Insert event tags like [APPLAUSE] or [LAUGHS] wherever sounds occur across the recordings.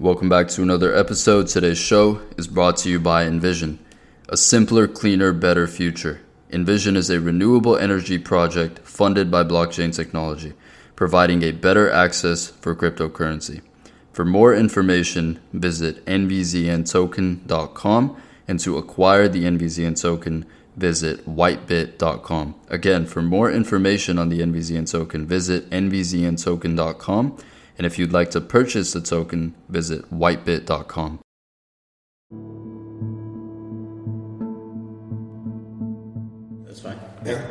Welcome back to another episode. Today's show is brought to you by Envision, a simpler, cleaner, better future. Envision is a renewable energy project funded by blockchain technology, providing a better access for cryptocurrency. For more information, visit nvzntoken.com and to acquire the NVZN token, visit whitebit.com. Again, for more information on the NVZN token, visit nvzntoken.com. And if you'd like to purchase the token, visit whitebit.com. That's fine. Yeah.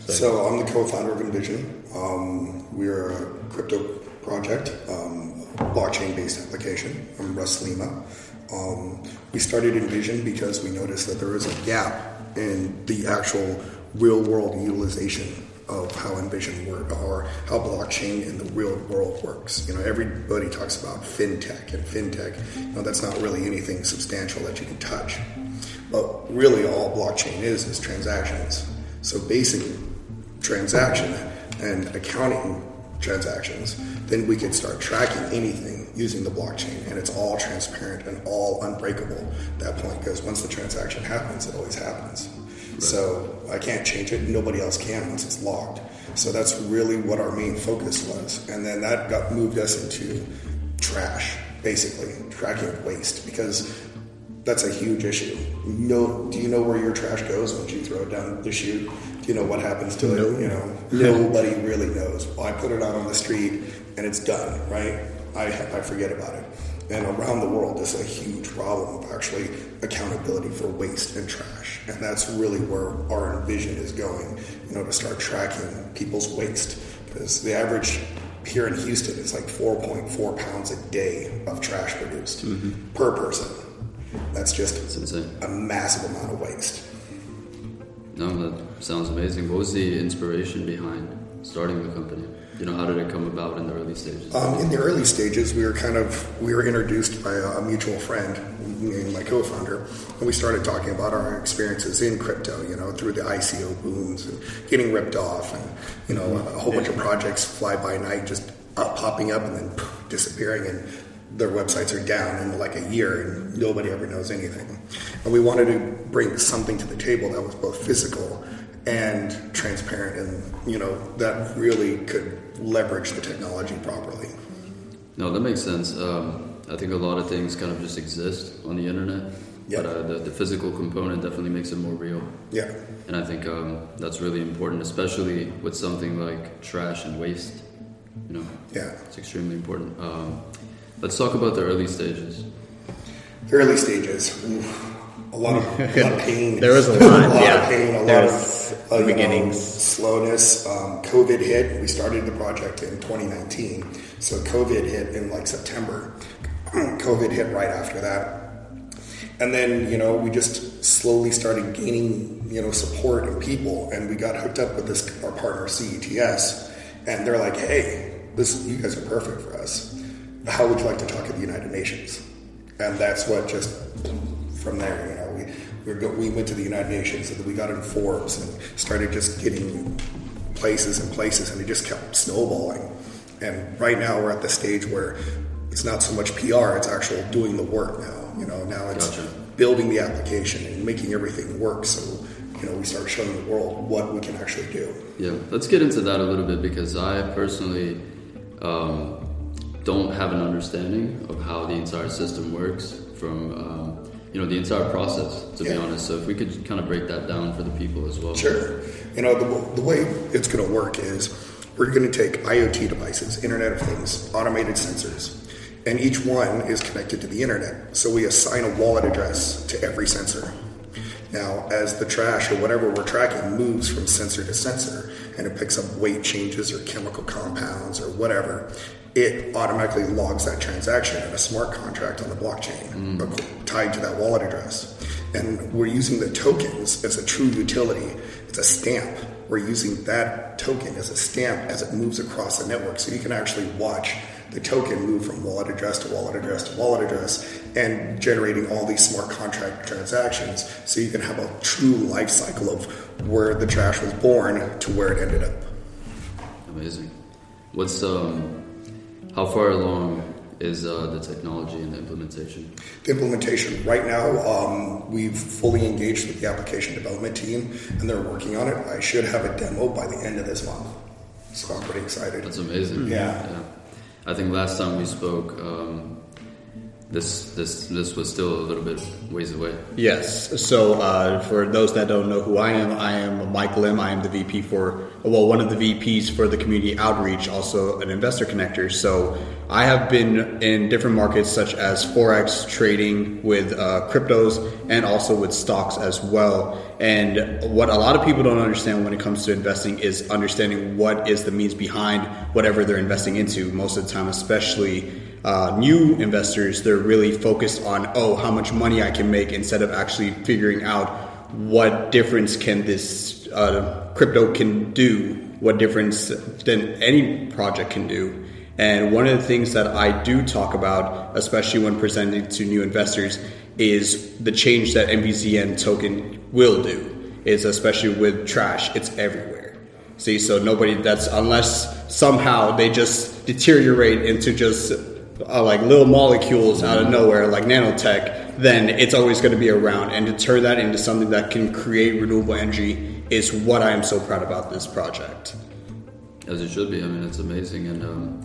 So I'm the co-founder of Envision. Um, we're a crypto project, um, blockchain-based application. I'm Russ Lima. Um, we started Envision because we noticed that there was a gap in the actual real-world utilization of how Envision work or how blockchain in the real world works. You know, everybody talks about fintech and fintech. You know, that's not really anything substantial that you can touch. But really, all blockchain is is transactions. So basic transaction and accounting transactions, then we could start tracking anything using the blockchain, and it's all transparent and all unbreakable. At that point, because once the transaction happens, it always happens. So I can't change it. Nobody else can once it's locked. So that's really what our main focus was, and then that got moved us into trash, basically tracking waste, because that's a huge issue. No, do you know where your trash goes once you throw it down the chute? Do you know what happens to it? You know, [LAUGHS] nobody really knows. Well, I put it out on the street and it's done, right? I, I forget about it. And around the world, there's a huge problem of actually accountability for waste and trash. And that's really where our vision is going, you know, to start tracking people's waste. Because the average here in Houston is like 4.4 pounds a day of trash produced mm-hmm. per person. That's just insane. a massive amount of waste. No, that sounds amazing. What was the inspiration behind starting the company? You know, how did it come about in the early stages? Um, in the early stages, we were kind of we were introduced by a, mutual friend, my co-founder, and we started talking about our experiences in crypto. You know, through the ICO booms and getting ripped off, and you know, a whole bunch of projects fly by night, just up, popping up and then poof, disappearing, and their websites are down in like a year, and nobody ever knows anything. And we wanted to bring something to the table that was both physical and transparent, and you know, that really could leverage the technology properly. No, that makes sense. Um, I think a lot of things kind of just exist on the internet, Yeah. but uh, the, the physical component definitely makes it more real. Yeah. And I think um, that's really important, especially with something like trash and waste. You know, Yeah. it's extremely important. Um, let's talk about the early stages. The early stages, a lot of, a lot of [LAUGHS] pain. There was a lot, lot yeah. of pain, a There lot of uh, you know, beginnings. slowness. Um, COVID hit. We started the project in 2019, so COVID hit in like September. [CLEARS THROAT] COVID hit right after that, and then you know we just slowly started gaining you know support and people, and we got hooked up with this our partner CETS, and they're like, hey, this you guys are perfect for us. How would you like to talk at the United Nations? And that's what just from there, you know, we we, go, we went to the United Nations and we got in Forbes and started just getting places and places, and it just kept snowballing. And right now we're at the stage where it's not so much PR; it's actual doing the work now. You know, now it's Gotcha. building the application and making everything work. So you know, we start showing the world what we can actually do. Yeah, let's get into that a little bit because I personally um, don't have an understanding of how the entire system works from um, you know the mm-hmm. entire process. To be honest, so if we could kind of break that down for the people as well. Sure. You know, the, the way it's going to work is we're going to take IoT devices, Internet of Things, automated sensors, and each one is connected to the internet. So we assign a wallet address to every sensor. Now, as the trash or whatever we're tracking moves from sensor to sensor and it picks up weight changes or chemical compounds or whatever, it automatically logs that transaction in a smart contract on the blockchain mm. ac- tied to that wallet address. And we're using the tokens as a true utility. It's a stamp. We're using that token as a stamp as it moves across the network. So you can actually watch the token move from wallet address to wallet address to wallet address and generating all these smart contract transactions so you can have a true life cycle of where the trash was born to where it ended up. Amazing. What's um, how far along is uh, the technology and the implementation? The implementation right now, um, we've fully engaged with the application development team, and they're working on it. I should have a demo by the end of this month, so I'm pretty excited. That's amazing. Yeah. yeah. I think last time we spoke, um, this this this was still a little bit ways away. Yes. So uh, for those that don't know who I am, I am Mike Lim. I am the VP for well, one of the VPs for the community outreach, also an investor connector. So I have been in different markets such as forex trading with uh, cryptos and also with stocks as well. And what a lot of people don't understand when it comes to investing is understanding what is the means behind whatever they're investing into. Most of the time, especially uh, new investors, they're really focused on, oh, how much money I can make instead of actually figuring out what difference can this uh, crypto can do, what difference than any project can do. And one of the things that I do talk about, especially when presenting to new investors, is the change that NVZN token will do. Is especially with trash, it's everywhere. See, so nobody that's unless somehow they just deteriorate into just uh, like little molecules out of nowhere, like nanotech, then it's always going to be around. And to turn that into something that can create renewable energy is what I am so proud about this project. As it should be. I mean, it's amazing. And, um,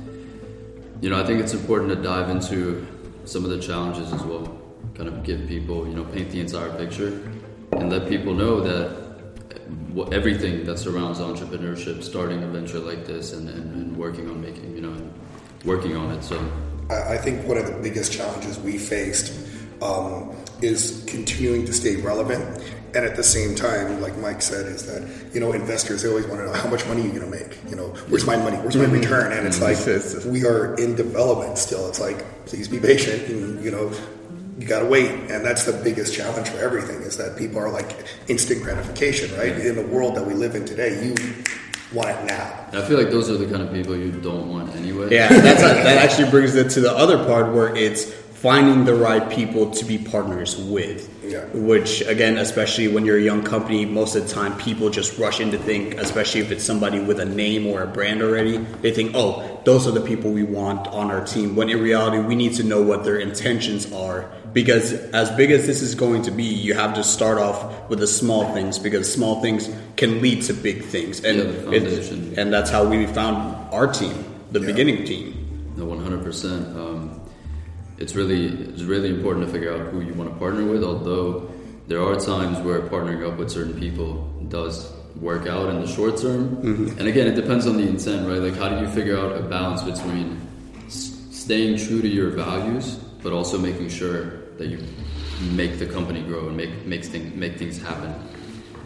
you know, I think it's important to dive into some of the challenges as well. Kind of give people, you know, paint the entire picture and let people know that everything that surrounds entrepreneurship, starting a venture like this, and, and, and working on making, you know, working on it. So I think one of the biggest challenges we faced um, is continuing to stay relevant. And at the same time, like Mike said, is that, you know, investors, they always want to know how much money you're going to make? You know, where's my money? Where's my mm-hmm. return? And it's like, [LAUGHS] we are in development still. It's like, please be patient and, you know, you got to wait. And that's the biggest challenge for everything is that people are like instant gratification, right? In the world that we live in today, you want it now. I feel like those are the kind of people you don't want anyway. Yeah, that's a, that actually brings it to the other part where it's finding the right people to be partners with. Yeah. Which again, especially when you're a young company, most of the time people just rush in to think, especially if it's somebody with a name or a brand already, they think, oh, those are the people we want on our team. When in reality, we need to know what their intentions are because as big as this is going to be, you have to start off with the small things because small things can lead to big things, and yeah, it, and that's how we found our team, the yeah. beginning team. No, one hundred percent. Um, It's really it's really important to figure out who you want to partner with. Although there are times where partnering up with certain people does work out in the short term, mm-hmm. and again, it depends on the intent, right? Like, how do you figure out a balance between staying true to your values, but also making sure that you make the company grow and make makes things make things happen.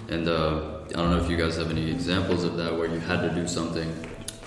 And uh, I don't know if you guys have any examples of that where you had to do something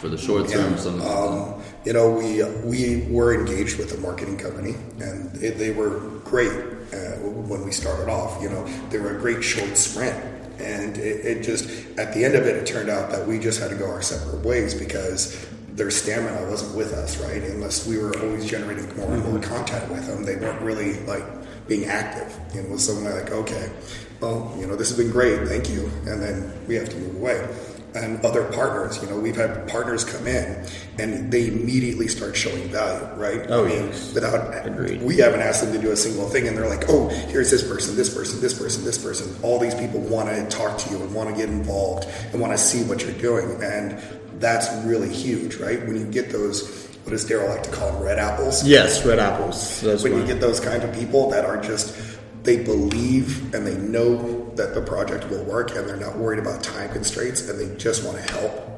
for the short term. Yeah. Something. Um, you know, we we were engaged with a marketing company, and it, they were great uh, when we started off. You know, they were a great short sprint. And it, it just, at the end of it, it turned out that we just had to go our separate ways because their stamina wasn't with us, right? Unless we were always generating more and more mm-hmm. content with them, they weren't really like being active. You know, with someone like, okay, well, you know, this has been great, thank you, and then we have to move away. And other partners, you know, we've had partners come in and they immediately start showing value, right? Oh, I mean, yes. without Agreed. we haven't asked them to do a single thing, and they're like, oh, here's this person, this person, this person, this person. All these people want to talk to you and want to get involved and want to see what you're doing, and that's really huge, right? When you get those, what does Daryl like to call them, red apples? Yes, red apples. That's when you get those kind of people that are just, they believe and they know that the project will work and they're not worried about time constraints and they just want to help.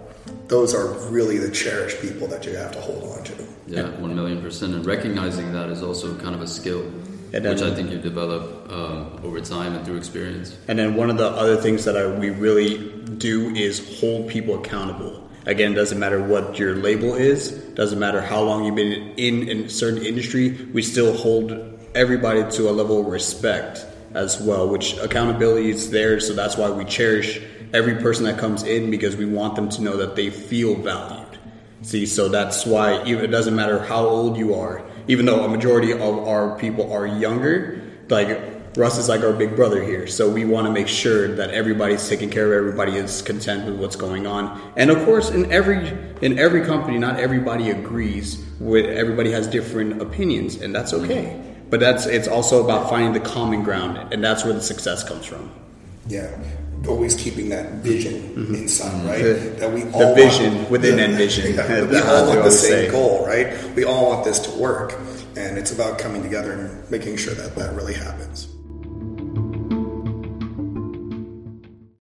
Those are really the cherished people that you have to hold on to. Yeah, one million percent. And recognizing that is also kind of a skill then, which I think you develop um, over time and through experience. And then one of the other things that I, we really do is hold people accountable. Again, it doesn't matter what your label is, doesn't matter how long you've been in, in a certain industry, we still hold everybody to a level of respect as well, which accountability is there, so that's why we cherish every person that comes in because we want them to know that they feel valued. See, so that's why even it doesn't matter how old you are, even though a majority of our people are younger, like Russ is like our big brother here, so we want to make sure that everybody's taken care of, everybody is content with what's going on, and of course, in every in every company, not everybody agrees with. Everybody has different opinions, and that's okay. But that's it's also about finding the common ground, and that's where the success comes from. Yeah, always keeping that vision mm-hmm. inside, right? The, that we all the vision want, within the, Envision. Yeah, we all want the [LAUGHS] same say. goal, right? We all want this to work, and it's about coming together and making sure that that really happens.